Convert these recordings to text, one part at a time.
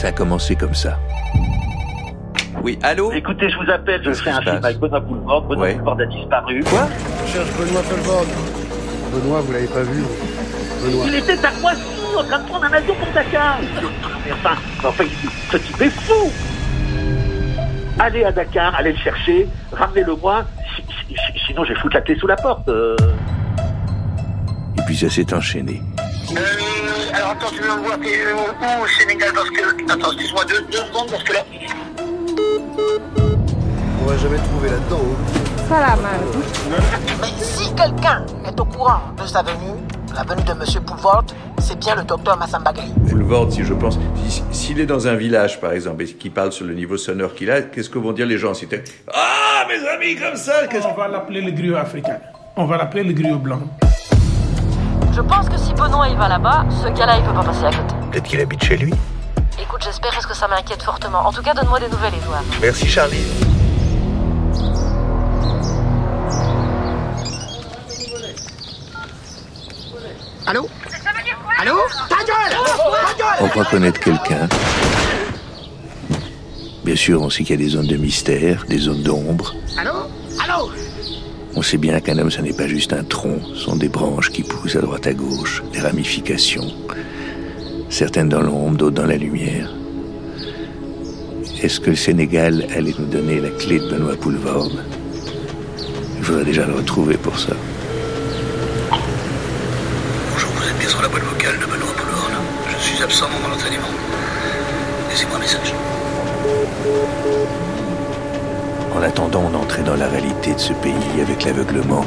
Ça a commencé comme ça. Oui, allô Écoutez, je vous appelle, je fais un film avec Benoît Poulvord. Benoît Ouais. Poulvord a disparu. Quoi Je cherche Benoît Pelvord. Benoît, vous l'avez pas vu Benoît. Il était à Poissy en train de prendre un avion pour Dakar. Mais enfin, enfin, ce type est fou. Allez à Dakar, allez le chercher, ramenez-le moi. Si- si- si- Sinon, je vais foutre la clé sous la porte. euh. Et puis ça s'est enchaîné. Euh, attends, tu veux me voir où au Sénégal parce que... Attends, excuse-moi deux, deux secondes parce que là... On va jamais trouver là-dedans. hein. Mais si quelqu'un est au courant de sa venue, la venue de Monsieur Poulvord, c'est bien le docteur Massamba Gueye. Boulevard, si je pense, si- s'il est dans un village, par exemple, et qu'il parle sur le niveau sonore qu'il a, qu'est-ce que vont dire les gens si Ah, mes amis, comme ça qu'est-ce On va l'appeler le griot africain. On va l'appeler le griot blanc. Je pense que si Benoît il va là-bas, ce gars-là il peut pas passer à côté. Peut-être qu'il habite chez lui. Écoute, j'espère parce que ça m'inquiète fortement. En tout cas, donne-moi des nouvelles, Edouard. Merci, Charlie. Allô? Allô? Ta gueule Ta gueule On croit connaître quelqu'un. Bien sûr, on sait qu'il y a des zones de mystère, des zones d'ombre. Allô Allô? On sait bien qu'un homme, ça n'est pas juste un tronc, ce sont des branches qui poussent à droite à gauche, des ramifications. Certaines dans l'ombre, d'autres dans la lumière. Est-ce que le Sénégal allait nous donner la clé de Benoît Poulvord? Il faudrait déjà le retrouver pour ça. En attendant, on entrait dans la réalité de ce pays avec l'aveuglement.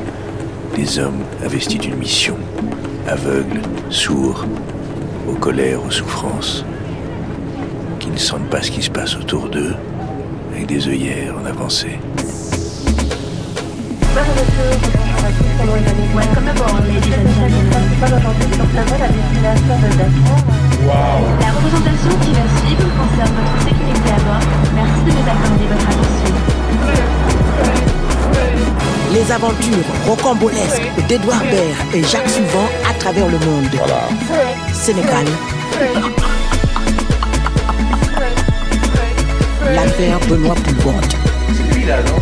Des hommes investis d'une mission, aveugles, sourds, aux colères, aux souffrances, qui ne sentent pas ce qui se passe autour d'eux, avec des œillères en avancée. La représentation qui va suivre concerne votre sécurité à bord. Merci de nous accorder votre attention. Les aventures rocambolesques d'Edouard Baird et Jacques Souvent à travers le monde. Sénégal. L'affaire Benoît Poulvord. C'est lui là, non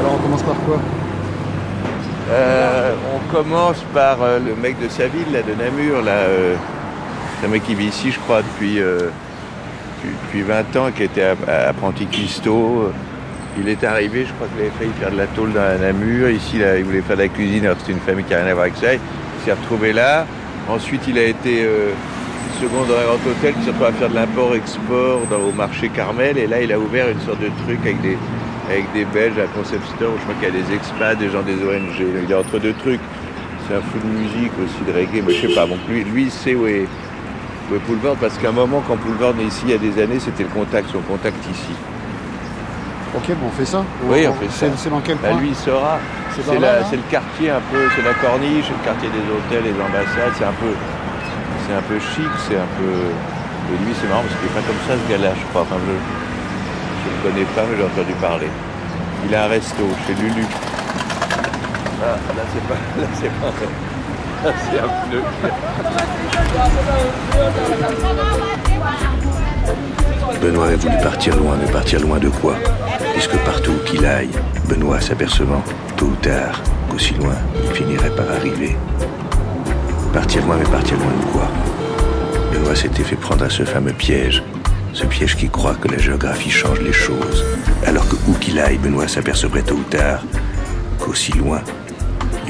Alors on commence par quoi? Euh, On commence par euh, le mec de sa ville, là, de Namur, là. euh, c'est un mec qui vit ici, je crois, depuis, euh, depuis, depuis 20 ans, qui était app- apprenti cuistot. Il est arrivé, je crois qu'il avait failli faire de la tôle dans la Namur. Ici, il voulait faire de la cuisine, alors que une famille qui n'a rien à voir avec ça. Il s'est retrouvé là. Ensuite, il a été euh, second dans un grand hôtel, qui s'est retrouvé à faire de l'import-export au marché Carmel. Et là, il a ouvert une sorte de truc avec des, avec des Belges, un concept store, où je crois qu'il y a des expats, des gens des ONG. Il est entre deux trucs. C'est un fou de musique aussi, de reggae, mais je sais pas. Lui, lui il sait où est, est Poulvord, parce qu'à un moment, quand Poulvord est ici, il y a des années, c'était le contact, son contact ici. Ok, bon, on fait ça Oui, on fait ça. C'est- dans quel Bah, coin lui, il saura. C'est le quartier un peu, c'est la corniche, c'est le quartier des hôtels, des ambassades, c'est un peu, c'est un peu chic, c'est un peu. Et lui, c'est marrant parce qu'il est pas comme ça, ce gars-là, je crois. Enfin, je, je le connais pas, mais j'ai entendu parler. Il a un resto chez Lulu. Ah, là, c'est pas, là, c'est pas. Benoît avait voulu partir loin, mais partir loin de quoi Puisque partout où qu'il aille, Benoît s'apercevant, tôt ou tard, qu'aussi loin, il finirait par arriver. Partir loin, mais partir loin de quoi Benoît s'était fait prendre à ce fameux piège, ce piège qui croit que la géographie change les choses, alors que où qu'il aille, Benoît s'apercevrait tôt ou tard qu'aussi loin,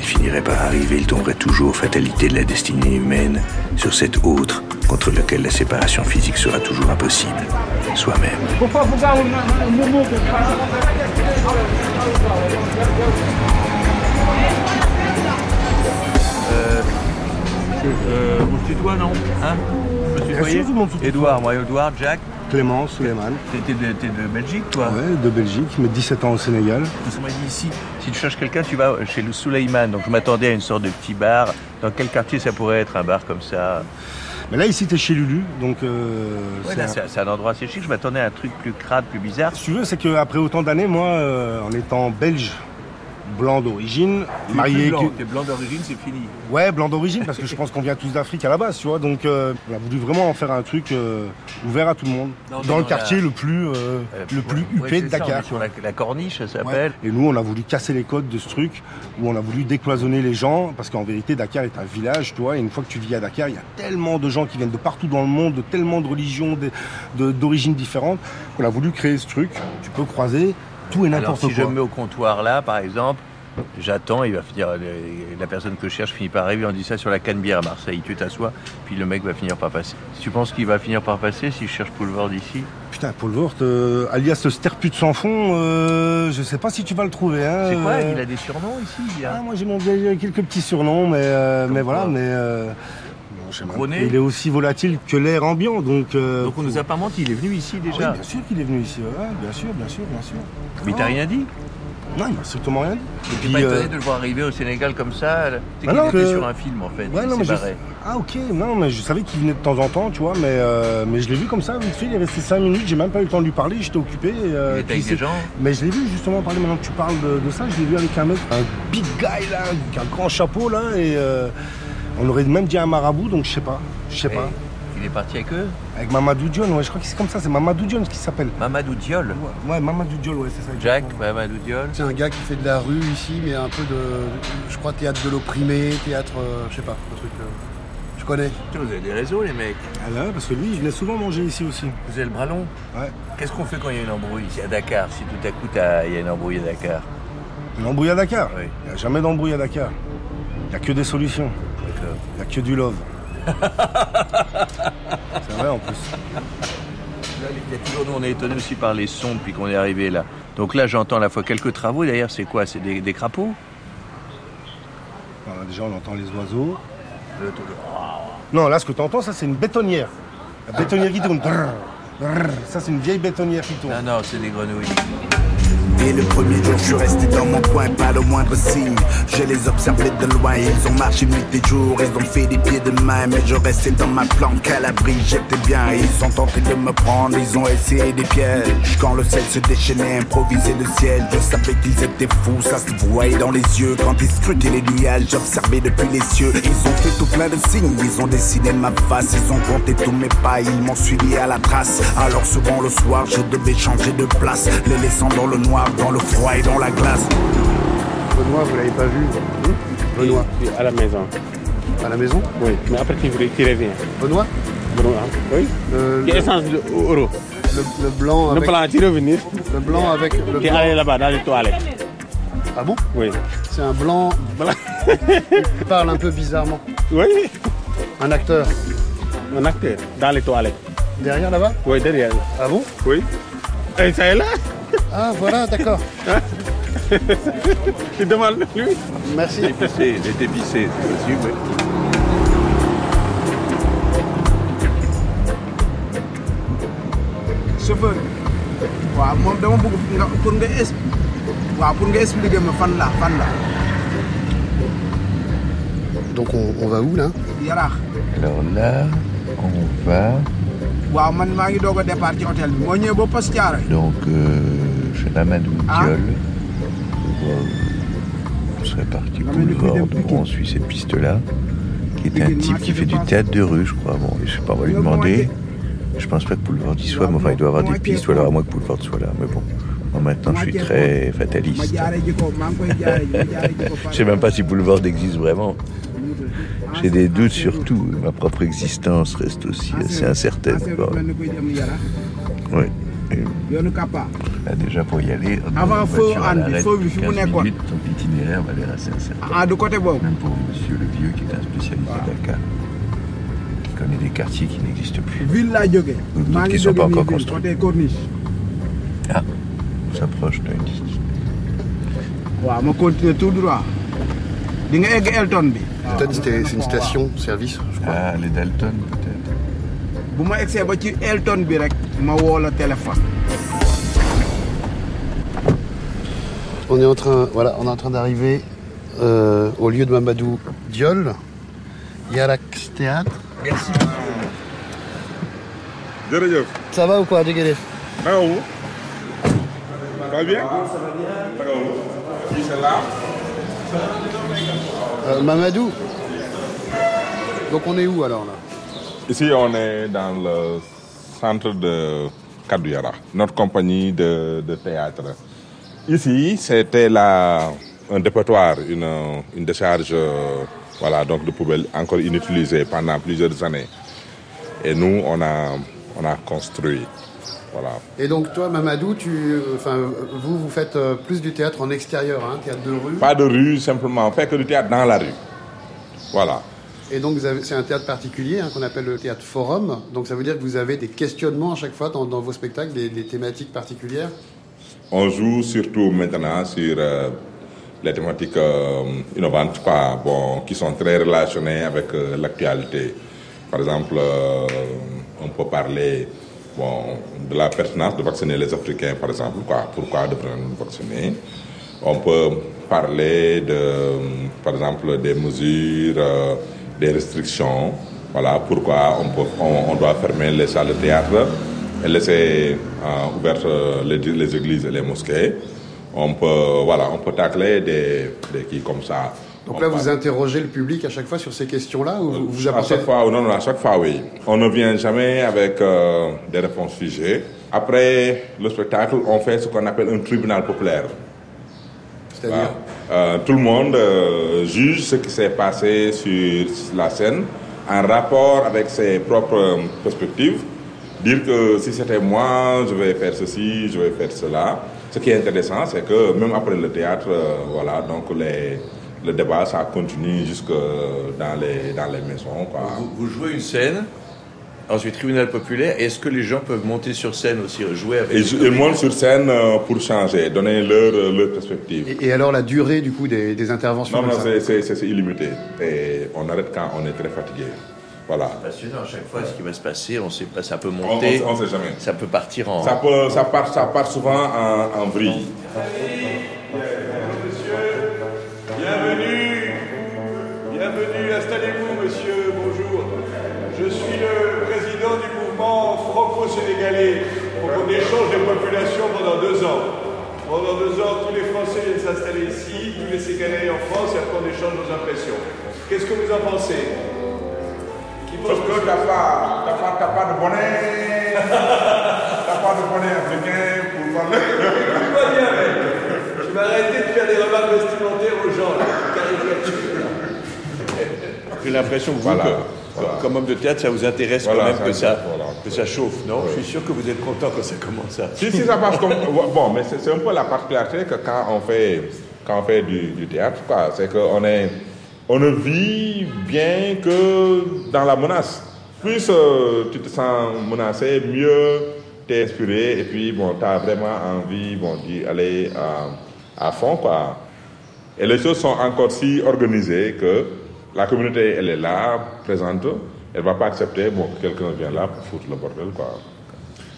finirait par arriver, il tomberait toujours, fatalité de la destinée humaine, sur cet autre contre lequel la séparation physique sera toujours impossible, soi-même. Euh, on se tutoie, non? Hein? Je me tutoie. Edouard, moi, Edouard, Jack. Clément, Suleiman. T'es de, de Belgique, toi Ouais, de Belgique, mais 17 ans au Sénégal. On m'a dit ici, si tu cherches quelqu'un, tu vas chez le Souleyman. Donc je m'attendais à une sorte de petit bar. Dans quel quartier ça pourrait être un bar comme ça Mais là, ici, t'es chez Lulu, donc euh, Ouais, c'est là, un- C'est c'est un endroit assez chic. Je m'attendais à un truc plus crade, plus bizarre. Si tu veux, c'est qu'après autant d'années, moi, euh, en étant belge blanc d'origine, marié. blanc, que- t'es blanc d'origine, c'est fini. Ouais, blanc d'origine, parce que je pense qu'on vient tous d'Afrique à la base, tu vois. Donc, euh, on a voulu vraiment en faire un truc euh, ouvert à tout le monde. Non, dans le quartier le plus, euh, le plus ouais, huppé ouais, de ça, Dakar. sur la, la corniche, ça Ouais. s'appelle. Et nous, on a voulu casser les codes de ce truc, où on a voulu décloisonner les gens, parce qu'en vérité, Dakar est un village, tu vois, et une fois que tu vis à Dakar, il y a tellement de gens qui viennent de partout dans le monde, de tellement de religions, d'origines différentes, qu'on a voulu créer ce truc. Tu peux croiser tout et si je me mets au comptoir là, par exemple, j'attends, il va finir, la personne que je cherche finit par arriver, on dit ça sur la canne-bière à Marseille, tu t'assois, puis le mec va finir par passer. Si tu penses qu'il va finir par passer, si je cherche Poulvord ici, Putain, Paul Vort, euh, alias le sterput sans fond, euh, je sais pas si tu vas le trouver. Hein, c'est quoi? euh, Il a des surnoms ici il a... Ah, moi j'ai quelques petits surnoms, mais, euh, mais voilà, mais euh, il est aussi volatile que l'air ambiant, donc. euh, Donc on nous a pas menti, il est venu ici ah oui, déjà. bien sûr qu'il est venu ici, ouais, bien sûr, bien sûr, bien sûr. Mais il t'a rien dit Non, il m'a strictement rien dit. Et Tu puis, pas étonné euh, de le voir arriver au Sénégal comme ça C'est Ah qu'il était que- sur un film en fait, Ouais, il non, mais s'est je... barré. Ah ok, non mais je savais qu'il venait de temps en temps, tu vois, mais, euh, mais je l'ai vu comme ça, vite fait, il est resté 5 minutes, j'ai même pas eu le temps de lui parler, j'étais occupé. et, euh, Il était avec des gens Mais je l'ai vu justement parler maintenant que tu parles de, de ça, je l'ai vu avec un mec, un big guy là, avec un grand chapeau là, et euh, on aurait même dit un marabout, donc je sais pas, je sais pas. Il est parti avec eux Avec Mamadou Dion, ouais, je crois que c'est comme ça, c'est Mamadou Dion ce qui s'appelle. Mamadou Diol. Ouais, ouais, Mamadou Dion, ouais, c'est ça. Jack, exactement. Mamadou Diol. C'est un gars qui fait de la rue ici, mais un peu de, je crois, théâtre de l'opprimé, théâtre, euh, je sais pas, un truc. euh, je connais. Vous avez des réseaux les mecs. Ah là, parce que lui, il venait souvent manger ici aussi. Vous avez le bras long Ouais. Qu'est-ce qu'on fait quand il y a une embrouille ici à Dakar Si tout à coup t'as- il y a une embrouille à Dakar Une embrouille à Dakar. Oui. Il n'y a jamais d'embrouille à Dakar. Il n'y a que des solutions. Il n'y a que du love. c'est vrai en plus. Là, il y a toujours, nous, on est étonnés aussi par les sons depuis qu'on est arrivé là. Donc là, j'entends à la fois quelques travaux. D'ailleurs, c'est quoi? C'est des, des crapauds? Voilà, déjà, on entend les oiseaux. Le- Non, là, ce que tu entends, ça, c'est une bétonnière. La bétonnière qui tourne. Ça, c'est une vieille bétonnière qui tourne. Non, non, c'est des grenouilles. Le premier jour, je suis resté dans mon coin, pas le moindre signe. Je les observais de loin, ils ont marché nuit et jour, ils ont fait des pieds de main, mais je restais dans ma planque à l'abri, j'étais bien. Ils ont tenté de me prendre, ils ont essayé des pièges. Quand le ciel se déchaînait, improvisé le ciel, je savais qu'ils étaient fous, ça se voyait dans les yeux. Quand ils scrutaient les nuages, j'observais depuis les cieux. Ils ont fait tout plein de signes, ils ont dessiné ma face, ils ont compté tous mes pas, ils m'ont suivi à la trace. Alors souvent le soir, je devais changer de place, les laissant dans le noir, dans le froid et dans la glace. Benoît, vous l'avez pas vu Benoît, À la maison. à la maison Oui, mais après tu, tu reviens. Benoît Benoît, Oui. le, Qui est le, essence de euro. Le, le blanc Le avec, plan, tu revenir. le blanc avec le Qui est blanc. allé là-bas dans les toilettes. Ah bon Oui. C'est un blanc. Il parle un peu bizarrement. Oui. Un acteur. Un acteur dans les toilettes. Derrière là-bas Oui, derrière. Ah bon Oui. Et ça est là. Ah voilà, d'accord. Tu demandes lui. Merci. Épicé, il est épicé, c'est possible. chauffeur waaw moom dama bëgg nga pour nga es waaw pour nga expliquer ma fan la fan la Donc on, on va où là? Yaraax Alors là, on va waaw man maa ngi doog a départ ci hôtel bi moo ñëwee ba poste Thiaroye donc euh, chez Mamadou Ah. Diol. On serait parti Bon, on suit cette piste-là, qui est un type qui fait du théâtre de rue, je crois. Bon, je sais pas, on va lui demander. Je pense pas que Boulevard y soit, mais enfin, il doit avoir des pistes, ou alors à moins que Boulevard soit là. Mais bon, moi maintenant, je suis très fataliste. Je sais même pas si Boulevard existe vraiment. J'ai des doutes sur tout. Ma propre existence reste aussi assez incertaine. quoi. Oui. Là, déjà pour y aller, on Avant feu l'arrêt feu de mu 15 nekkoon. minutes, donc l'itinéraire va l'air assez incertain. ah du côté boobu Même pour monsieur le vieux qui est un spécialiste de Dakar, qui connaît des quartiers qui n'existent plus. ville laa jógee D'autres qui ngi sont pas encore construits. Ah, on s'approche d'un lit. waaw ma continuer tout droit nga egg Elton bi C'était c'est une station service, je crois. Ah, les Dalton peut-être. bu ma egsee ba ci Elton bi rek ma woo la téléphone On est en train, voilà, on est en train d'arriver euh, au lieu de Mamadou Diol, Yarax Théâtre. Merci. jërëjëf. Ça va ou quoi, Déguélé naka wu. ça va bien? kii c'est là? Euh, Mamadou Donc on est où alors là? Ici, on est dans le centre de Kadouyara, notre compagnie de, théâtre. Ici, c'était un dépotoir, une, décharge euh, voilà, donc de poubelles encore inutilisée pendant plusieurs années. Et nous, on on a construit. Voilà. Et donc toi Mamadou, tu, enfin, vous, vous faites euh, plus du théâtre en extérieur, hein, théâtre de rue. Pas de rue, simplement, on fait que du théâtre dans la rue. Voilà. Et donc c'est un théâtre particulier hein, qu'on appelle le théâtre forum. Donc ça veut dire que vous avez des questionnements à chaque fois dans, dans vos spectacles, des, des thématiques particulières? On joue surtout maintenant sur euh, les thématiques euh, innovantes quoi, bon, qui sont très relationnées avec euh, l'actualité. Par exemple, on peut parler bon, de la pertinence de vacciner les Africains, par exemple. Quoi, pourquoi devraient-nous vacciner On peut parler, de, par exemple, des mesures, euh, des restrictions. Voilà, pourquoi on, peut- on doit fermer les salles de théâtre et laisser euh, ouvertes euh, les, les églises et les mosquées. On peut, voilà, on peut tacler des, des qui comme ça. Donc On là vous interrogez le public à chaque fois sur ces questions-là ou vous, vous à chaque fois, non, non, à chaque fois, oui. On ne vient jamais avec euh, des réponses figées. Après le spectacle, on fait ce qu'on appelle un tribunal populaire. C'est-à-dire Euh, tout le monde euh, juge ce qui s'est passé sur la scène en rapport avec ses propres perspectives. Dire que si c'était moi, je vais faire ceci, je vais faire cela. Ce qui est intéressant, c'est que même après le théâtre, voilà, donc les, le débat, ça continue jusque dans les, dans les maisons. Quoi. Vous, vous jouez une scène, ensuite tribunal populaire. Est-ce que les gens peuvent monter sur scène aussi, jouer avec ils comédiens montent sur scène euh, pour changer, donner leur, euh, leur perspective. et, et alors la durée du coup des, des interventions Non, non, c'est- illimité. Et on arrête quand on est très fatigué. Voilà. Passionnant, à chaque fois ce qui va se passer, on sait pas, ça peut On- monter, on- on sait jamais. ça peut partir en... Ça, peut, ça, part, ça part souvent en, en vrille. Franco-sénégalais pour qu'on échange les populations pendant deux ans. Pendant deux ans, tous les Français viennent s'installer ici, tous les Sénégalais en France, et après on échange nos impressions. Qu'est-ce que vous en pensez? Qui pense Sauf que t'as pas, t'as pas, t'as pas de bonnet, t'as pas de bonnet africain pour parler. Pas bien, mec. Je vais arrêter de faire des remarques vestimentaires aux gens, là. J'ai l'impression que vous, Voilà, que- voilà. comme homme de théâtre, ça vous intéresse Voilà, quand même ça que, ça, voilà. que ça chauffe, non Je suis sûr que vous êtes content quand ça commence. Ça. Si, si, ça passe comme. Bon, mais c'est un peu la particularité que quand on fait, quand on fait du, du théâtre, quoi, c'est qu'on est. On ne vit bien que dans la menace. Plus euh, tu te sens menacé, mieux tu es inspiré et puis bon, tu as vraiment envie bon, d'y aller à, à fond. Quoi. Et les choses sont encore si organisées que la communauté, elle est là, présente. Elle ne va pas accepter bon, que quelqu'un vienne là pour foutre le bordel. Quoi.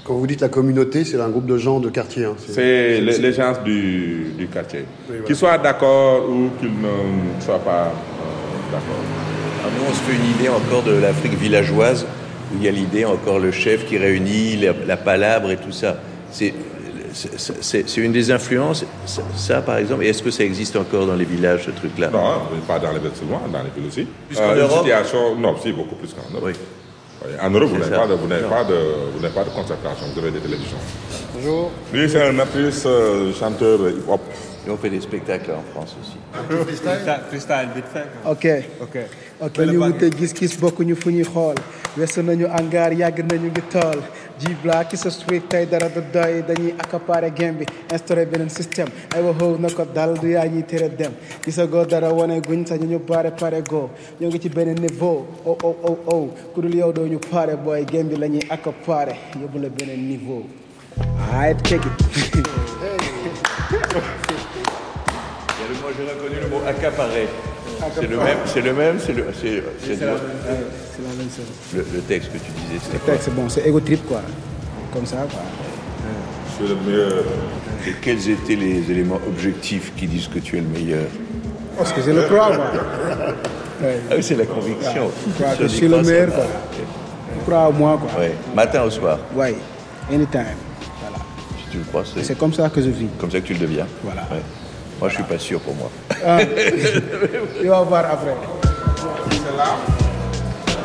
Quand vous dites la communauté, c'est un groupe de gens de quartier. hein. C'est les, les gens du, du quartier. voilà. Qu'ils soient d'accord ou qu'ils ne soient pas euh, d'accord. Ah, nous, on se fait une idée encore de l'Afrique villageoise, où il y a l'idée encore le chef qui réunit la, la palabre et tout ça. C'est c'est- une des influences, ça, ça, par exemple. Est-ce que ça existe encore dans les villages, ce truc-là? Non, pas dans les villes seulement, dans les villes aussi. Plus qu'en Euh, Europe? situation, non, si, beaucoup plus qu'en Europe. Oui, En Europe, vous n'avez pas, de- vous n'avez Non. pas, de, vous n'avez pas de concentration, vous avez des télévisions. Bonjour. Lui, c'est un artiste, euh, chanteur hip-hop. Et on fait des spectacles en France aussi. freestyle? Freestyle vite fait. ok. Ok. Ok ñu wute gis-gis bokkuñu fu ñuy xool. Weesu nañu angaar yàgg nañu ngi tool. Jibla ki sa street tey dara du doy dañuy accaparer game bi instauré beneen système. Ay wa xoow na ko dal du yaa ñuy tere dem. Dara wane guñ ñu pare go ñoo ngi ci beneen niveau. Oh oh oh oh. Ku dul yow doo ñu pare booy game bi la ñuy accaparer. Yóbbu la beneen niveau. Alright check it Mot, j'ai reconnu le mot accaparer. C'est le même, c'est le même, c'est le, c'est, c'est C'est la le- même- ouais, c'est la même chose. le, le texte que tu disais, c'était Le quoi texte, bon, c'est ego trip, quoi. Comme ça, quoi. Je suis le meilleur. Et quels étaient les éléments objectifs qui disent que tu es le meilleur Parce que je le crois, moi. Ouais. Ah oui, c'est la conviction. Je crois Ça que je suis le meilleur, quoi. Je crois en moi, quoi. Ouais. Matin au soir. Ouais. Anytime. Voilà. Si tu le crois, c'est C'est comme ça que je vis. comme ça que tu le deviens. Voilà. Ouais. Moi, je suis pas sûr pour moi. Ah. Tu vas voir après.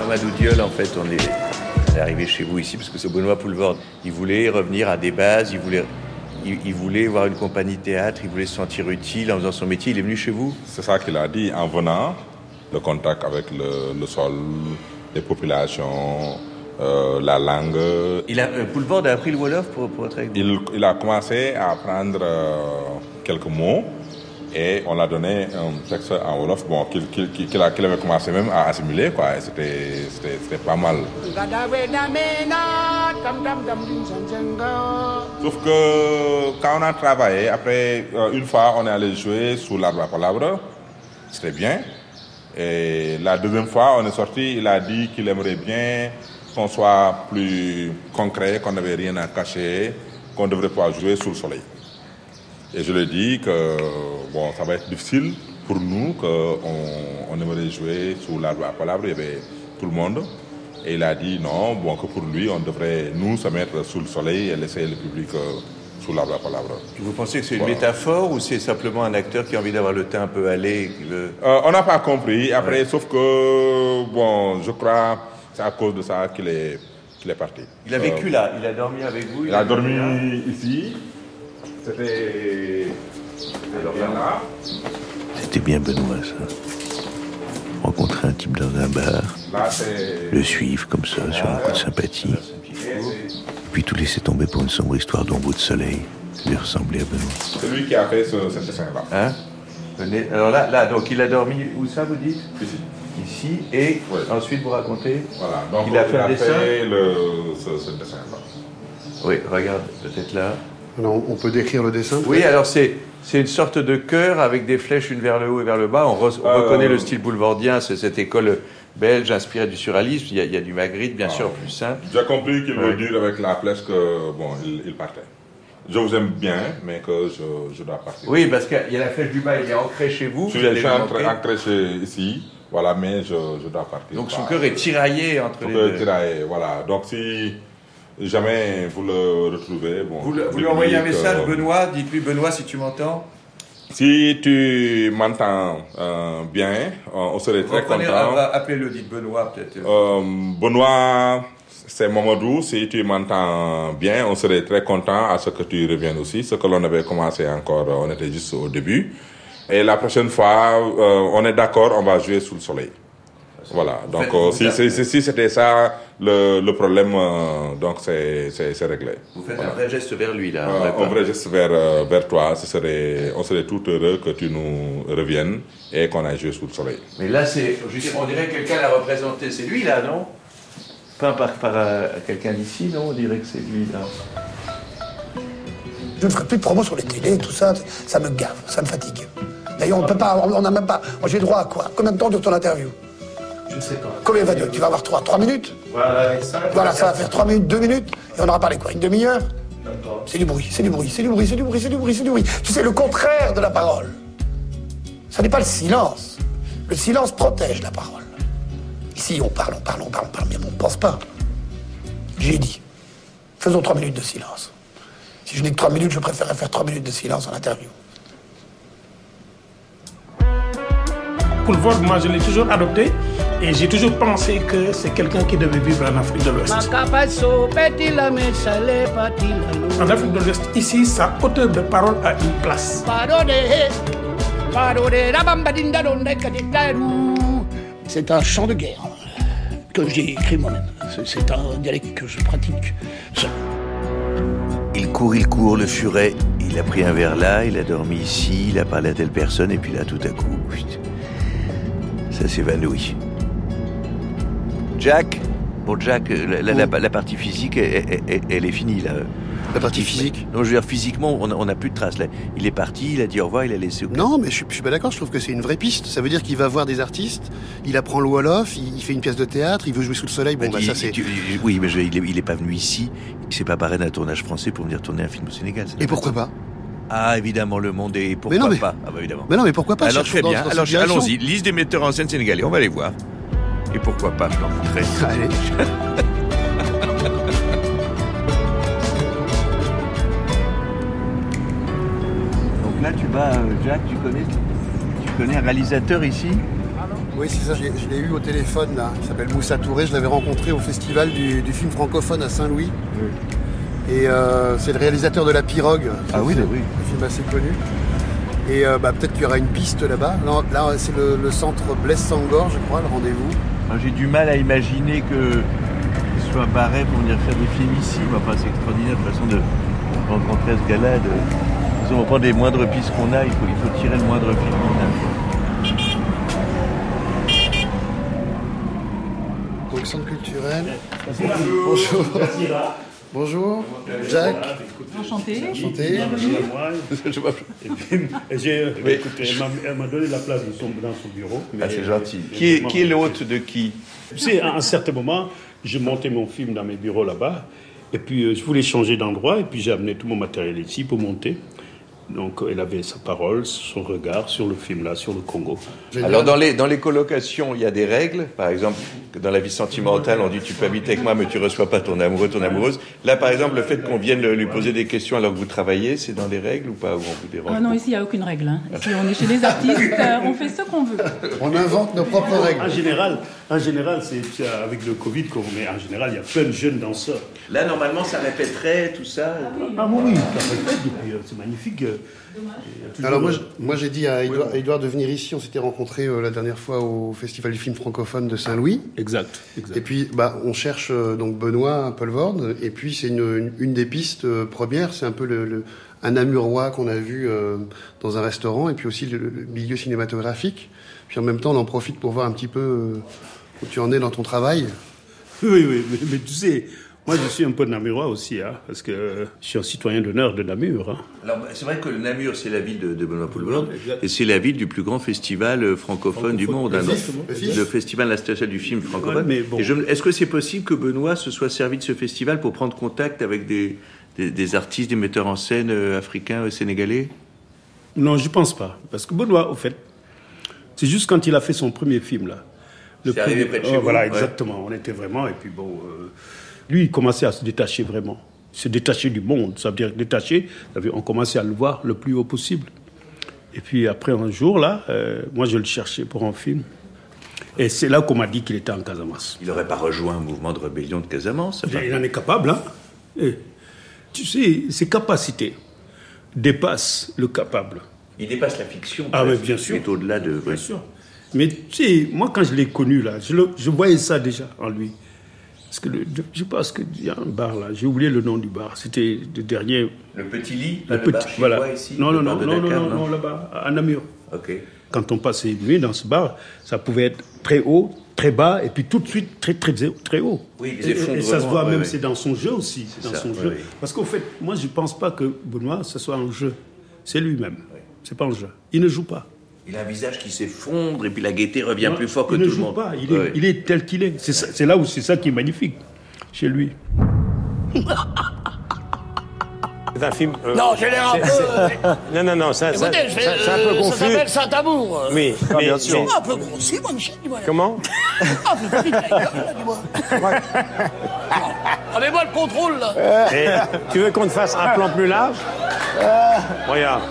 Amadou Diol, en fait, on est, on est arrivé chez vous ici parce que c'est Benoît Poulvord. Il voulait revenir à des bases, il voulait, il, il voulait voir une compagnie de théâtre, il voulait se sentir utile en faisant son métier. Il est venu chez vous C'est ça qu'il a dit en venant, le contact avec le, le sol, les populations, euh, la langue. il a, euh, Poulvord a appris le Wolof pour, pour être avec vous? Il, il a commencé à apprendre euh, quelques mots et on l'a donné un texte en Wolof bon, qu'il avait commencé même à assimiler. Quoi, c'était pas mal. Sauf que quand on a travaillé, après, euh, une fois, on est allé jouer sous l'arbre à palabre. C'était bien. Et la deuxième fois, on est sorti, il a dit qu'il aimerait bien qu'on soit plus concret, qu'on n'avait rien à cacher, qu'on devrait pouvoir jouer sous le soleil. Et je lui ai dit que bon, ça va être difficile pour nous, qu'on on aimerait jouer sous l'arbre à palabre. Il y avait tout le monde. Et il a dit non, bon, que pour lui, on devrait, nous, se mettre sous le soleil et laisser le public euh, sous à palabre. Vous pensez que c'est une Voilà. métaphore ou c'est simplement un acteur qui a envie d'avoir le teint un peu allé et qui veut... Euh, on n'a pas compris. Après, sauf que, bon, je crois c'est à cause de ça qu'il est, qu'il est parti. Il a vécu Euh, là, il a dormi avec vous Il a dormi ici. C'était. Là. C'était bien Benoît, ça. Rencontrer un type dans un bar, Là, le suivre comme ça, sur un coup de sympathie, puis tout laisser tomber pour une sombre histoire d'ombre de soleil. Ça lui ressemblait à Benoît. C'est lui qui a fait ce, ce dessin-là. Hein? Venez. Alors là, là, donc il a dormi, où ça vous dites? Ici. Ici, et ensuite vous racontez Voilà. Donc, Il a fait un dessin? le, ce, ce dessin-là. Oui, regarde, peut-être là. Alors, on peut décrire le dessin Oui, alors c'est c'est une sorte de cœur avec des flèches une vers le haut et vers le bas. On, re- on Euh, reconnaît le style boulevardien, c'est cette école belge inspirée du surréalisme. Il y a, il y a du Magritte, bien sûr, plus simple. J'ai compris qu'il veut Ouais. dire avec la flèche que, bon, il, il partait. Je vous aime bien, mais que je, je dois partir. Oui, parce qu'il y a la flèche du bas, il est ancré chez vous. Je je suis chez- ici, voilà, mais je, je dois partir. Donc son cœur est tiraillé entre Son les cœur est deux. tiraillé, voilà. Donc si jamais vous le retrouvez, bon. Vous, le- vous lui envoyez un message, Benoît, dites-lui Benoît si tu m'entends. Si tu m'entends euh, bien, euh, on serait très content. ah, appelez-le, dites Benoît peut-être. Euh, Benoît, c'est Mamadou. Si tu m'entends bien, on serait très content à ce que tu reviennes aussi. Ce que l'on avait commencé encore, on était juste au début. Et la prochaine fois, euh, on est d'accord, on va jouer sous le soleil. Voilà. Donc, faites- euh, si, faites- si, si c'était ça le, le problème, euh, donc c'est réglé. Vous faites Voilà. un vrai geste vers lui, là. Euh, vrai un vrai geste vers, euh, vers toi, ce serait, on serait tout heureux que tu nous reviennes et qu'on aille jouer sous le soleil. Mais là, c'est, on dirait que quelqu'un l'a représenté. C'est lui, là, non? Pas par, par euh, quelqu'un d'ici, non? On dirait que c'est lui, là. Je ne ferai plus de promo sur les télés, tout ça, ça me gave, ça me fatigue. D'ailleurs, on peut pas, on n'a même pas. J'ai droit à quoi? Combien de temps dure ton interview? Je ne sais pas. Combien va durer Tu vas avoir trois, trois minutes Voilà, et ça, Voilà, ça va faire trois minutes, deux minutes, et on aura parlé quoi Une demi-heure C'est du bruit, c'est du bruit, c'est du bruit, c'est du bruit, c'est du bruit, c'est du bruit. Tu sais, le contraire de la parole. Ce n'est pas le silence. Le silence protège la parole. Ici, on parle, on parle, on parle, on parle, mais on ne pense pas. J'ai dit, faisons trois minutes de silence. Si je n'ai que trois minutes, je préférerais faire trois minutes de silence en interview. Poulvord, moi, je l'ai toujours adopté et j'ai toujours pensé que c'est quelqu'un qui devait vivre en Afrique de l'Ouest. En Afrique de l'Ouest, ici, sa hauteur de parole a une place. C'est un chant de guerre que j'ai écrit moi-même. C'est- C'est un dialecte que je pratique seul. Il court, il court, le furet. Il a pris un verre là, il a dormi ici, il a parlé à telle personne, et puis là, tout à coup, ça s'évanouit. Jack? Bon, Jack, la, la- la- la partie physique, elle, elle- elle est finie, là. La partie physique? Non, je veux dire, physiquement, on n'a plus de traces, là. Il est parti, il a dit au revoir, il a laissé... Non, mais je, je suis pas d'accord. Je trouve que c'est une vraie piste. Ça veut dire qu'il va voir des artistes, il apprend le Wolof, il, il fait une pièce de théâtre, il veut jouer sous le soleil. Bon, bah, Il- ça c'est. oui, mais je- il, est, il est pas venu ici. C'est pas parrain d'un tournage français pour venir tourner un film au Sénégal. Et pourquoi pas? Ah, évidemment, le monde est. Pourquoi Mais non, mais- pas? Ah, bah évidemment. Mais non, mais pourquoi pas? Alors très bien. dans Alors allons-y. Liste des metteurs en scène sénégalais. On va les voir. Et pourquoi pas Je t'en montrerai. Allez. Donc là, tu vas, euh, Jack, tu connais, tu connais un réalisateur ici? Oui, c'est ça, je l'ai- eu au téléphone là. Il s'appelle Moussa Touré, je l'avais rencontré au festival du, du film francophone à Saint-Louis. Et euh, c'est le réalisateur de La Pirogue. Ah oui, C'est oui. Un film assez connu. Et euh, bah, peut-être qu'il y aura une piste là-bas. Là, là, c'est le, le centre Blaise Sangor, je crois, le rendez-vous. Moi, J'ai du mal à imaginer que qu'il soit barré pour venir faire des films ici. Mais Enfin, c'est extraordinaire de façon de rencontrer ce gars-là. De... façon, on prend les moindres pistes qu'on a, il faut, il faut tirer le moindre film qu'on a. Centre culturel. Bonjour. Bonjour. Jack. Enchanté. Enchanté. Écoutez, elle m'a- donné la place dans son, dans son bureau. Ah, c'est gentil. Qui est, qui est l'hôte de qui? Sais, à un certain moment, je montais mon film dans mes bureaux là-bas. Et puis, euh, je voulais changer d'endroit. Et puis, j'ai amené tout mon matériel ici pour monter. Donc, elle avait sa parole, son regard sur le film là, sur le Congo. Alors dans les, dans les colocations, il y a des règles. Par exemple, dans la vie sentimentale, on dit tu peux habiter avec moi, mais tu reçois pas ton amoureux, ton amoureuse. Là, par exemple, le fait qu'on vienne le- lui poser des questions alors que vous travaillez, c'est dans les règles ou pas Ou on vous dérange Ah non, ici, il n'y a aucune règle. hein. Ici, on est chez les artistes, euh, on fait ce qu'on veut. On invente nos propres règles. En général, en général c'est avec le Covid qu'on mais en général, il y a plein de jeunes danseurs. Là, normalement, ça répéterait tout ça. Ah oui, oui, ça répète, euh, c'est magnifique. euh, Alors moi, je- moi j'ai dit à Edouard, à Edouard de venir ici. On s'était rencontrés euh, la dernière fois au Festival du film francophone de Saint-Louis. Exact, exact. Et puis bah, on cherche euh, donc Benoît. Et puis c'est une, une, une des pistes euh, premières. C'est un peu le, le- un Namurois qu'on a vu euh, dans un restaurant. Et puis aussi le, le milieu cinématographique. Puis en même temps, on en profite pour voir un petit peu euh, où tu en es dans ton travail. Oui, oui, mais, mais tu sais, moi je suis un peu namurois aussi, hein, parce que euh, je suis un citoyen d'honneur de Namur. hein. Alors, bah, c'est vrai que Namur, c'est la ville de, de Benoît Poulvord, et c'est la ville du plus grand festival euh, francophone du monde. Le hein, le le festival national du film francophone. Ouais, bon. Est-ce que c'est possible que Benoît se soit servi de ce festival pour prendre contact avec des, des, des artistes, des metteurs en scène euh, africains, euh, sénégalais? Non, je pense pas, parce que Benoît, au fait, c'est juste quand il a fait son premier film là. Le C'est arrivé près de chez Oh, vous, Voilà, ouais. exactement. On était vraiment, et puis bon, euh, lui, il commençait à se détacher vraiment, se détacher du monde. Ça veut dire détacher. ça veut dire on commençait à le voir le plus haut possible. Et puis après un jour là, euh, moi je le cherchais pour un film, et c'est là qu'on m'a dit qu'il était en Casamance. Il n'aurait pas rejoint un mouvement de rébellion de Casamance Il en est capable, hein. Et, tu sais, ses capacités dépassent le capable. Il dépasse la fiction. Ah, mais bien sûr. Il est au-delà de. Bien sûr. Mais tu sais, moi, quand je l'ai connu, là, je, le- je voyais ça déjà en lui. Parce que le- je pense qu'il y a un bar, là, j'ai oublié le nom du bar. C'était le dernier. Le petit lit, Le le, petit, bar voilà. ici non, non, bar non, non, Dakar, non, non, là-bas, à Namur. Ok. Quand on passait une nuit dans ce bar, ça pouvait être très haut, très bas, et puis tout de suite très, très, très haut. Oui, les Et- ça se voit ouais, même, ouais. c'est dans son jeu aussi. C'est dans ça, son jeu. Parce qu'au fait, moi, je ne pense pas que Benoît, ce soit un jeu. C'est lui-même. C'est pas un jeu. Il ne joue pas. Il a un visage qui s'effondre et puis la gaieté revient Non, plus fort que il tout ne le joue monde. pas. Il est, Ouais. il est tel qu'il est. C'est ça- c'est là où c'est ça qui est magnifique chez lui. C'est un film. euh, Non, j'ai l'air un c'est- peu- c'est- Non, non, non, ça, ça, Écoutez, ça- c'est un peu euh, confus. Ça s'appelle Saint-Amour. Oui, Ah, mais- bien sûr. mais- Un peu grossi, moi, Michel, dis-moi. Comment Ah, pas vite, la gueule, là, dis-moi. Ah, mais moi, le contrôle, là. Et Tu veux qu'on te fasse un plan plus large? Regarde.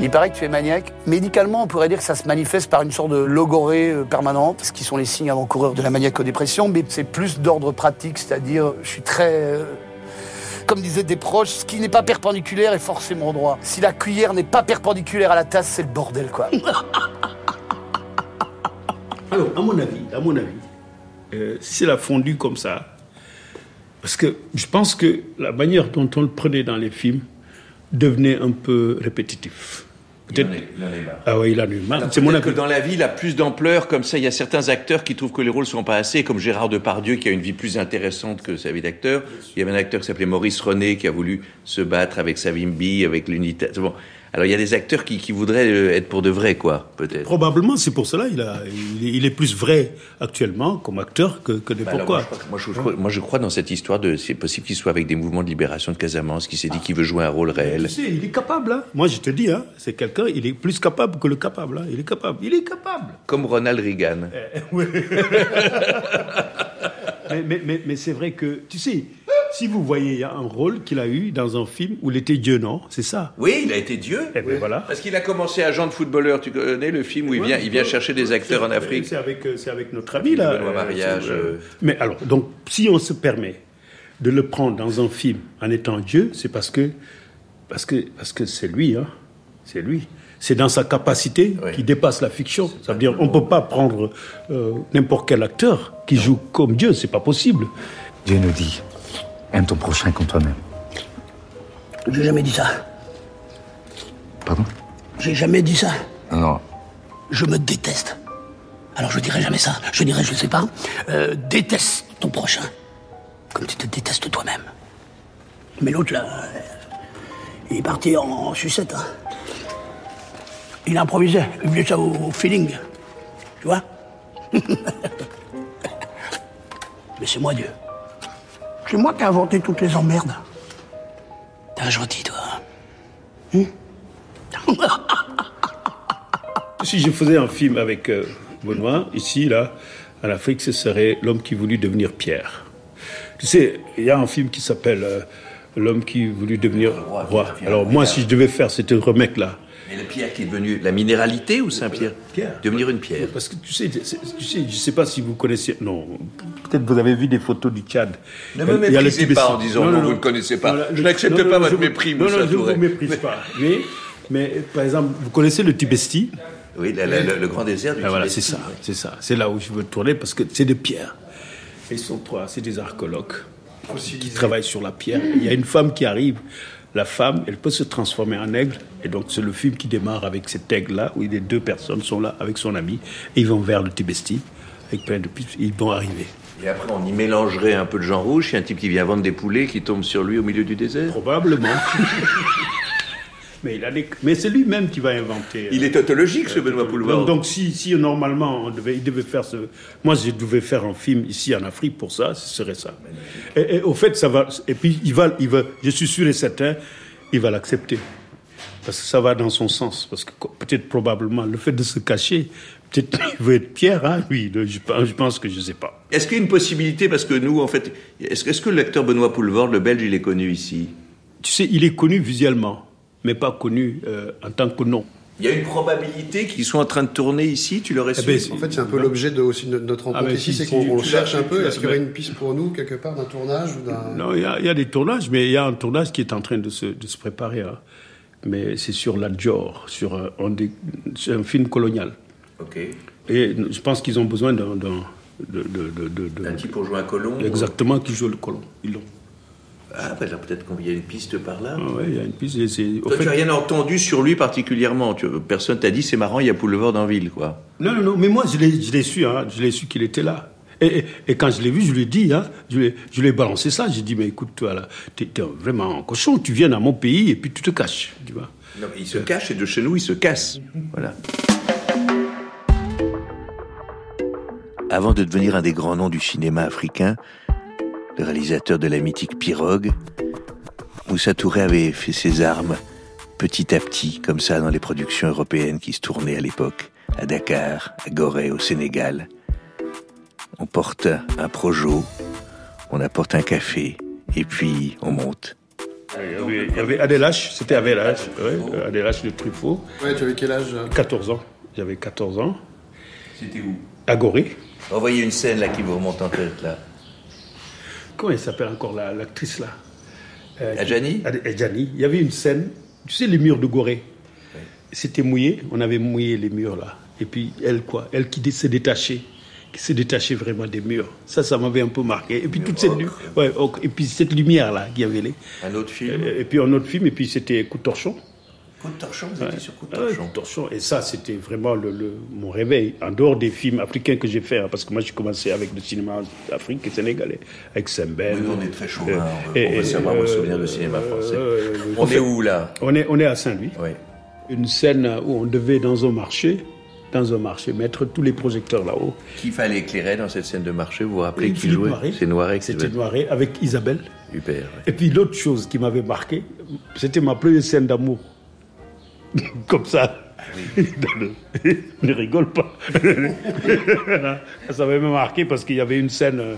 Il paraît que tu es maniaque. Médicalement, on pourrait dire que ça se manifeste par une sorte de logorée euh, permanente, ce qui sont les signes avant-coureurs de la maniaco-dépression, mais c'est plus d'ordre pratique, c'est-à-dire, je suis très. euh, Comme disaient des proches, ce qui n'est pas perpendiculaire est forcément droit. Si la cuillère n'est pas perpendiculaire à la tasse, c'est le bordel, quoi. Alors, à mon avis, à mon avis, euh, si c'est la fondue comme ça, parce que je pense que la manière dont on le prenait dans les films devenait un peu répétitif. Il en est- il en est marre. Ah oui, il en marre. C'est mon que dans la vie, il a plus d'ampleur, comme ça, il y a certains acteurs qui trouvent que les rôles sont pas assez, comme Gérard Depardieu, qui a une vie plus intéressante que sa vie d'acteur. Il y avait un acteur qui s'appelait Maurice René, qui a voulu se battre avec Savimbi, avec l'unité. Bon. Alors, il y a des acteurs qui, qui voudraient euh, être pour de vrai, quoi, peut-être. Probablement, c'est pour cela il, a, il, est, il est plus vrai actuellement comme acteur que, que Bah n'importe alors, quoi. moi, je crois que- moi, je, je crois- moi, je crois dans cette histoire de. C'est possible qu'il soit avec des mouvements de libération de Casamance, qui s'est dit qu'il veut jouer un rôle réel. Tu sais, il est capable. Hein. Moi, je te dis, hein, c'est quelqu'un, il est plus capable que le capable. Hein. Il est capable. Il est capable. Comme Ronald Reagan. Oui. mais mais, mais, mais c'est vrai que, tu sais, Si vous voyez, il y a un rôle qu'il a eu dans un film où il était Dieu, non? C'est ça Oui, il a été Dieu. Eh ben voilà. Parce qu'il a commencé agent de footballeur. Tu connais le film où il vient, il vient chercher des acteurs en Afrique. C'est avec, euh, c'est avec notre ami là. Benoît Mariage, c'est, euh. Mais alors, donc, si on se permet de le prendre dans un film en étant Dieu, c'est parce que parce que parce que c'est lui, hein. C'est lui. C'est dans sa capacité qui dépasse la fiction. Ça veut dire, on peut pas prendre euh, n'importe quel acteur qui joue comme Dieu. C'est pas possible. Dieu nous dit aime ton prochain comme toi-même. J'ai jamais dit ça. Pardon? J'ai jamais dit ça. Non. Je me déteste. Alors je dirais jamais ça. Je dirais, je sais pas, euh, déteste ton prochain. Comme tu te détestes toi-même. Mais l'autre là, euh, il est parti en, en sucette. hein. Il improvisait. Il faisait ça au, au feeling. Tu vois? Mais c'est moi Dieu. C'est moi qui ai inventé toutes les emmerdes. T'es un gentil, toi. Si je faisais un film avec euh, Benoît, ici, là, en Afrique, ce serait L'homme qui voulut devenir Pierre. Tu sais, il y a un film qui s'appelle euh, L'homme qui voulut devenir roi. Alors moi, si je devais faire cet remake-là, Et le pierre qui est devenu la minéralité ou Saint-Pierre Pierre. Devenir une pierre. Parce que tu sais, c'est- tu sais, je ne sais pas si vous connaissez. Non, peut-être vous avez vu des photos du Tchad. Ne me Il y a le méprisez pas en disant non, vous ne connaissez pas. Non, Je n'accepte pas je votre vous- mépris, Non, non, je ne vous méprise pas. Mais, mais par exemple, vous connaissez le Tibesti? Oui, la- la- le, le grand désert du Ah, Voilà, Tibet. c'est ça, c'est ça. C'est là où je veux tourner parce que c'est des pierres. Ils sont trois, c'est des archéologues qui travaillent sur la pierre. Il y a une femme qui arrive. La femme, elle peut se transformer en aigle. Et donc, c'est le film qui démarre avec cet aigle-là, où les deux personnes sont là avec son ami. Et ils vont vers le Tibesti, avec plein de pistes. Ils vont arriver. Et après, on y mélangerait un peu de Jean Rouge. Il y a un type qui vient vendre des poulets qui tombe sur lui au milieu du désert? Probablement. Mais, il a des- mais c'est lui-même qui va inventer. Il est tautologique, ce Benoît Poulvord. Donc, donc si, si normalement on devait, il devait faire ce, moi je devais faire un film ici en Afrique pour ça, ce serait ça. Et, et au fait, ça va. Et puis il va, il va. Je suis sûr et certain, il va l'accepter parce que ça va dans son sens. Parce que peut-être probablement le fait de se cacher, peut-être il veut être Pierre, hein, lui. Je, pense- je pense que je sais pas. Est-ce qu'il y a une possibilité, parce que nous, en fait, est-ce est-ce que l'acteur Benoît Poulvord, le Belge, il est connu ici? Tu sais, il est connu visuellement, mais pas connu euh, en tant que nom. Il y a une probabilité qu'ils soient en train de tourner ici, tu l'aurais su ben, En fait, c'est un peu l'objet de, aussi de notre rencontre Ah, mais ici, si- c'est si qu'on cherche un peu. Est-ce qu'il y aurait une piste pour nous, quelque part, d'un tournage ou d'un... Non, il y, a- il y a des tournages, mais il y a un tournage qui est en train de se, de se préparer. hein. Mais c'est sur la Dior, sur un, un des- c'est un film colonial. Ok. Et je pense qu'ils ont besoin d'un. d'un- de, de, de, de- de- Un type pour jouer un colon Exactement, qui joue le colon. Ils l'ont. Ah, ben là, peut-être qu'il y a une piste par là. Ah ouais, il y a une piste. et c'est- au Toi, fait- tu n'as rien entendu sur lui particulièrement. Tu, personne t'a dit, c'est marrant, il y a Poulvord en ville, quoi. Non, non, non, mais moi, je l'ai je l'ai su, hein, je l'ai su qu'il était là. Et, et- et quand je l'ai vu, je lui ai dit, hein, je lui ai, je lui ai balancé ça. J'ai dit, mais écoute, toi, là, t'es t'es vraiment un cochon, tu viens dans mon pays et puis tu te caches, tu vois. Non, mais il se cache et de chez nous, il se casse. Voilà. Avant de devenir un des grands noms du cinéma africain, le réalisateur de la mythique Pirogue, Moussa Touré avait fait ses armes petit à petit, comme ça, dans les productions européennes qui se tournaient à l'époque, à Dakar, à Gorée, au Sénégal. On porte un projo, on apporte un café, et puis on monte. Il y avait, Adelache, c'était Adelache, ouais, Adelache de Truffaut. Ouais, tu avais quel âge euh 14 ans. J'avais 14 ans. C'était où? À Gorée. Envoyez une scène là qui vous remonte en tête là. Comment elle s'appelle encore la- l'actrice là? Euh, Adjani? Il y avait une scène, tu sais les murs de Gorée? C'était mouillé, on avait mouillé les murs là. Et puis elle quoi, elle qui s'est détachée, qui s'est détachée vraiment des murs. Ça, ça m'avait un peu marqué. Et puis toute cette, ouais, ocre. et puis cette lumière là qui avait les. Un autre film? Et, et puis un autre film, et puis c'était Coup de torchon. Coup de torchon, vous Ouais. étiez sur Coup de Ah torchon. Coup de torchon. Et ça, c'était vraiment le, le- mon réveil, en dehors des films africains que j'ai fait, hein, parce que moi j'ai commencé avec le cinéma africain et sénégalais, avec Sembène. Oui, nous, on est très chauvin, Euh, on- et- on et- savoir vos euh, cinéma français. euh, On en est où, là? On est, on est à Saint-Louis. Oui. Une scène où on devait, dans un marché, dans un marché, mettre tous les projecteurs là-haut. Qui fallait éclairer dans cette scène de marché Vous vous rappelez Et qui jouait? C'est Noiret qui C'était. Noiret avec Isabelle. Ouais. Et puis l'autre chose qui m'avait marqué, c'était ma première scène d'amour. Comme ça. Le- ne rigole pas. ça m'avait marqué parce qu'il y avait une scène euh,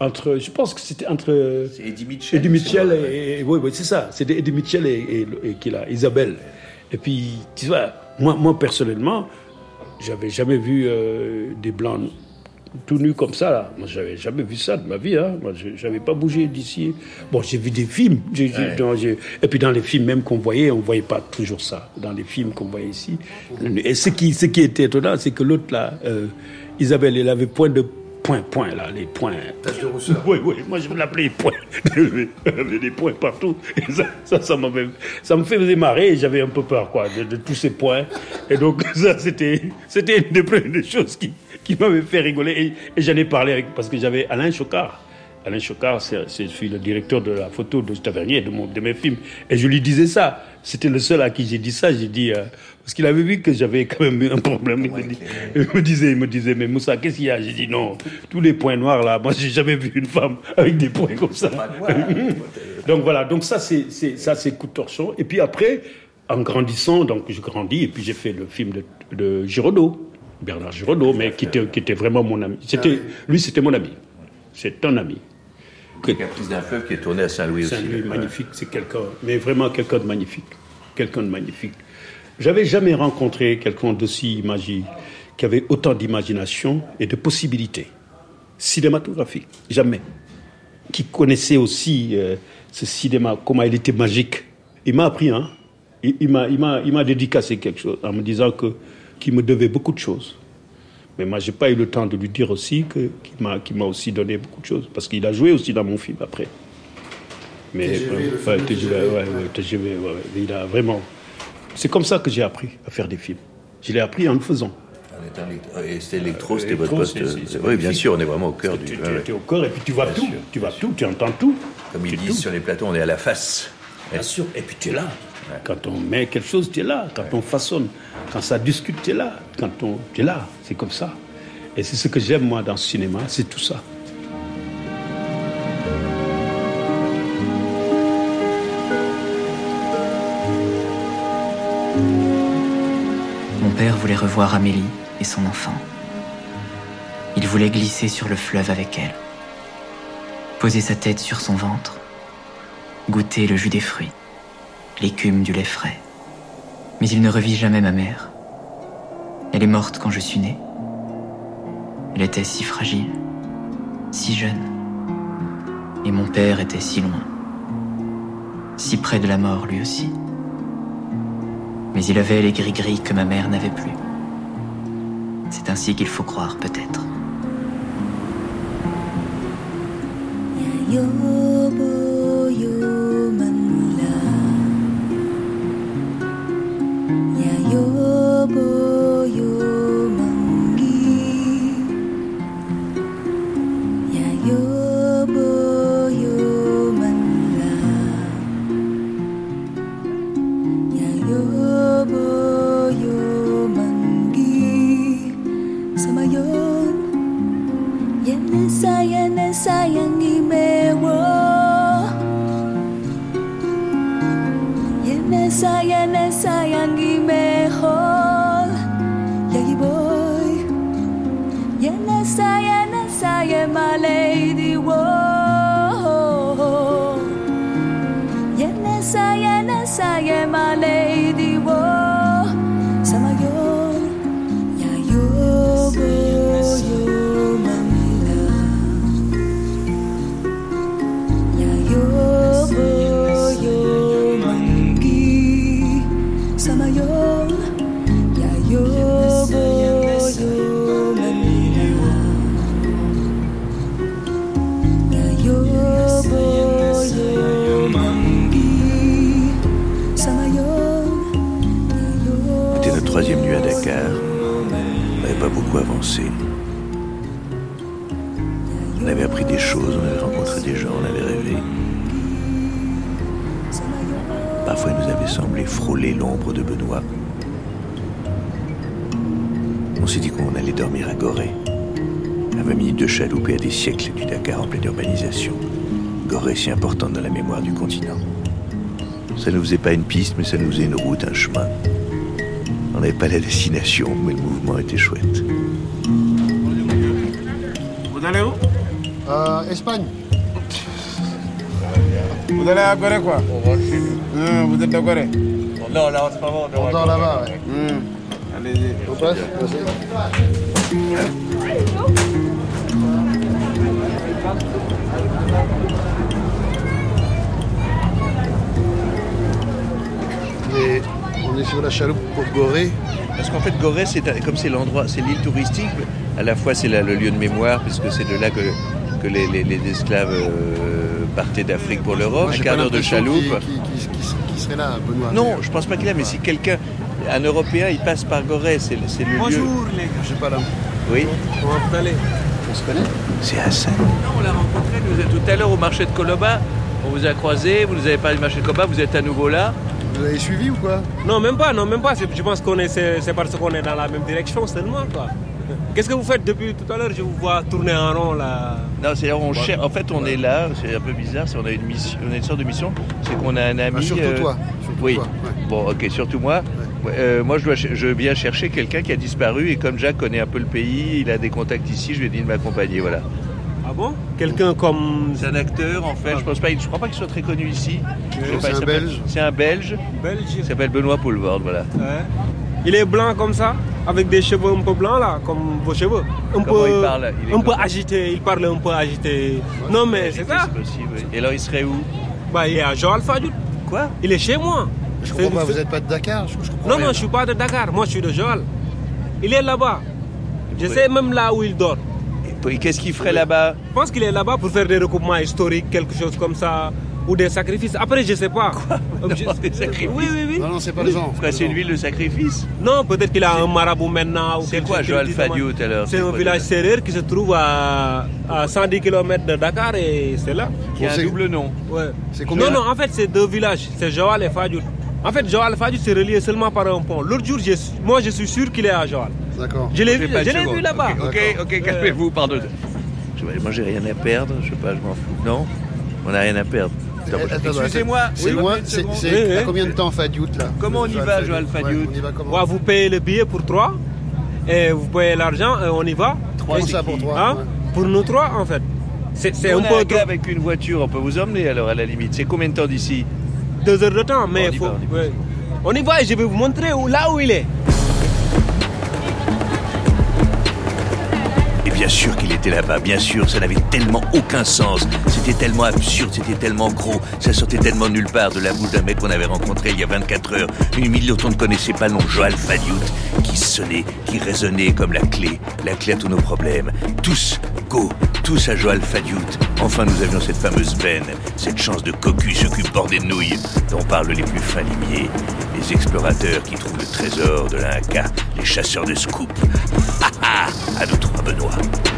entre, je pense que c'était entre Eddie Mitchell, Eddie Mitchell et, et- oui, oui, c'est ça. C'était Eddie Mitchell et, et, et qui là, Isabelle. Et puis, tu vois, moi, moi personnellement, j'avais jamais vu euh, des blancs tout nus comme ça. Là. Moi, j'avais jamais vu ça de ma vie. Hein. Moi, je- j'avais pas bougé d'ici. Bon, j'ai vu des films. J'ai- j'ai- Ouais. dans- j'ai- et puis dans les films même qu'on voyait, on voyait pas toujours ça. Dans les films qu'on voyait ici. Et ce qui, ce qui était étonnant, c'est que l'autre là, euh, Isabelle, elle avait point de point, point là, les points. Oui, oui, moi je l'appelais point. Elle avait des points partout. Et ça, ça, ça, m'avait- ça me faisait marrer j'avais un peu peur, quoi, de, de tous ces points. Et donc, ça, c'était, c'était une des premières choses qui, qui m'avait fait rigoler. Et, et j'en ai parlé avec, parce que j'avais Alain Chocard. Alain Chocard, c'est, c'est- je suis le directeur de la photo de Tavernier, de, mon, de mes films. Et je lui disais ça. C'était le seul à qui j'ai dit ça. J'ai dit, euh, parce qu'il avait vu que j'avais quand même eu un problème. Il, me, dit- il me disait, il me disait, mais Moussa, qu'est-ce qu'il y a? J'ai dit, non, tous les points noirs là, moi j'ai jamais vu une femme avec des points comme ça. donc voilà, donc ça c'est, c'est, ça c'est coup de torchon. Et puis après, en grandissant, donc je grandis, et puis j'ai fait le film de, de Giraudot, Bernard Giraudot, mais qui était, qui était vraiment mon ami. C'était, lui c'était mon ami. C'est un ami. Caprice d'un fleuve qui est tourné à Saint-Louis aussi. Saint-Louis, Ouais. magnifique, c'est quelqu'un, mais vraiment quelqu'un de magnifique. Quelqu'un de magnifique. J'avais jamais rencontré quelqu'un d'aussi imagé, qui avait autant d'imagination et de possibilités cinématographiques. Jamais. Qui connaissait aussi euh, ce cinéma, comment il était magique. Il m'a appris, hein. Il, il m'a, il m'a, il m'a dédicacé quelque chose en me disant que, qu'il me devait beaucoup de choses. Mais moi, j'ai pas eu le temps de lui dire aussi que, qu'il m'a, qu'il m'a aussi donné beaucoup de choses. Parce qu'il a joué aussi dans mon film après. Mais, TGV, euh, ouais, TGV, ouais, ouais, TGV. Il a vraiment. C'est comme ça que j'ai appris à faire des films. Je l'ai appris en le faisant. Élect- Et c'était électro, c'était Électro, votre poste. c'est Oui, bien sûr, on est vraiment au cœur du. Tu, ouais, tu- ouais. tu es au corps et puis tu vois tout. tu vois tout, tu entends tout. Comme ils disent sur les plateaux, on est à la face. Bien sûr. Et puis tu es là. Quand on met quelque chose, tu es là. Quand on façonne, quand ça discute, tu es là. Quand on, tu es là. C'est comme ça. Et c'est ce que j'aime, moi, dans le cinéma, c'est tout ça. Mon père voulait revoir Amélie et son enfant. Il voulait glisser sur le fleuve avec elle, poser sa tête sur son ventre, goûter le jus des fruits, l'écume du lait frais. Mais il ne revit jamais ma mère. Elle est morte quand je suis né. Elle était si fragile, si jeune. Et mon père était si loin, si près de la mort lui aussi. Mais il avait les gris-gris que ma mère n'avait plus. C'est ainsi qu'il faut croire, peut-être. On avait appris des choses, on avait rencontré des gens, on avait rêvé. Parfois, il nous avait semblé frôler l'ombre de Benoît. On s'est dit qu'on allait dormir à Gorée, à 20 minutes de chaloupe et à des siècles du Dakar en pleine urbanisation. Gorée si importante dans la mémoire du continent. Ça ne faisait pas une piste, mais ça nous faisait une route, un chemin. On n'avait pas la destination, mais le mouvement était chouette. Vous allez où? Euh, Espagne. Vous allez à Gorée quoi? Hum, Vous êtes à Gorée Non, là en ce moment, On dort là-bas, ouais. Hum. Allez-y. On passe Et on est sur la chaloupe pour Gorée. Parce qu'en fait, Gorée, c'est comme c'est l'endroit, c'est l'île touristique, à la fois c'est là le lieu de mémoire, puisque c'est de là que, que les, les- les esclaves euh, partaient d'Afrique pour l'Europe, un quart d'heure de chaloupe. qu'il- qu'il- qu'il- qu'il- qu'il serait là, Benoît. Non, je pense pas qu'il a, mais si quelqu'un, un Européen, il passe par Gorée, c'est le c'est le lieu. Bonjour les gars. Je sais pas là. Oui. Comment vous allez? On se connaît? C'est Hassan. Non, on l'a rencontré nous, tout à l'heure au marché de Koloba. On vous a croisé, vous nous avez parlé du marché de Koloba, vous êtes à nouveau là. Vous avez suivi ou quoi? Non, même pas, non, même pas. Je pense qu'on est, c'est c'est parce qu'on est dans la même direction seulement, quoi. Qu'est-ce que vous faites depuis tout à l'heure? Je vous vois tourner en rond là. Non, c'est on cher- En fait, on est là. C'est un peu bizarre. c'est- On a une mission, on a une sorte de mission. C'est qu'on a un ami. Bah, surtout euh, toi, surtout oui. toi, ouais. Bon, ok, surtout moi. Ouais, euh, moi, je, dois, ch- je viens chercher quelqu'un qui a disparu et comme Jacques connaît un peu le pays, il a des contacts ici. Je lui ai dit de m'accompagner. Voilà. Ah bon? Quelqu'un comme. C'est un acteur, en fait. Je pense pas. Je crois pas qu'il soit très connu ici. C'est un Belge. C'est un Belge. Belge. Il s'appelle Benoît Poulvord. Voilà. Ouais. Il est blanc comme ça, avec des cheveux un peu blancs là, comme vos cheveux. Un Comment peu, il parle? Il est Un peu agité, il parle un peu agité. non mais c'est ça. Possible. oui. Et alors, il serait où? Bah il est à Joal Fadiout. Quoi? Il est chez moi. Je comprends pas, vous n'êtes pas de Dakar je, je comprends Non, rien. non, je suis pas de Dakar, moi je suis de Joal. Il est là-bas. Je sais même là où il dort. Qu'est-ce qu'il ferait là-bas Je pense qu'il est là-bas pour faire des recoupements historiques, quelque chose comme ça, ou des sacrifices. Après, je sais pas. Non, des sacrifices Oui, oui, oui. Non, non, c'est pas le genre. C'est une ville de sacrifice Non, peut-être qu'il a un marabout maintenant. ou C'est quoi qu'il dit dans- Fadiout alors C'est un village sérère qui se trouve à, à 110 km de Dakar et c'est là. Qui a un c'est- double nom. Ouais. C'est combien Non, non, en fait, c'est deux villages. C'est Joal et Fadiout. En fait, Joal et Fadiout, c'est relié seulement par un pont. L'autre jour, je- moi, je suis sûr qu'il est à Joal. D'accord. Je l'ai vu, pas je l'ai vu là-bas. Ok, ok, ok, calmez-vous, pardon. Je- Moi, j'ai rien à perdre, je sais pas, je m'en fous. Non On n'a rien à perdre. Excusez-moi, C'est loin, c'est combien de temps Fadiout là? Comment on y va, Joal Fadiout Ouais, On y va comment? Ouais, vous payez le billet pour trois et vous payez l'argent et on y va. Trois, Et- Comment ça c'est pour Hein? ouais. Pour nous trois, en fait. C'est un a peu avec une voiture, on peut vous emmener alors à la limite. C'est combien de temps d'ici? Deux heures de temps, mais on y faut- va, on y va. ouais. On y va et je vais vous montrer où, là où il est. Et bien sûr qu'il était là-bas, bien sûr, ça n'avait tellement aucun sens. C'était tellement absurde, c'était tellement gros, ça sortait tellement nulle part de la bouche d'un mec qu'on avait rencontré il y a 24 heures. Une ville dont on ne connaissait pas le nom, Joal Fadiout, qui sonnait, qui résonnait comme la clé, la clé à tous nos problèmes. Tous, go, tous à Joal Fadiout. Enfin, nous avions cette fameuse veine, cette chance de cocu ce cul bordé de nouilles, dont parlent les plus fins limiers, les explorateurs qui trouvent le trésor de l'Inca, les chasseurs de scoop. Ha ha À nous trois, Benoît.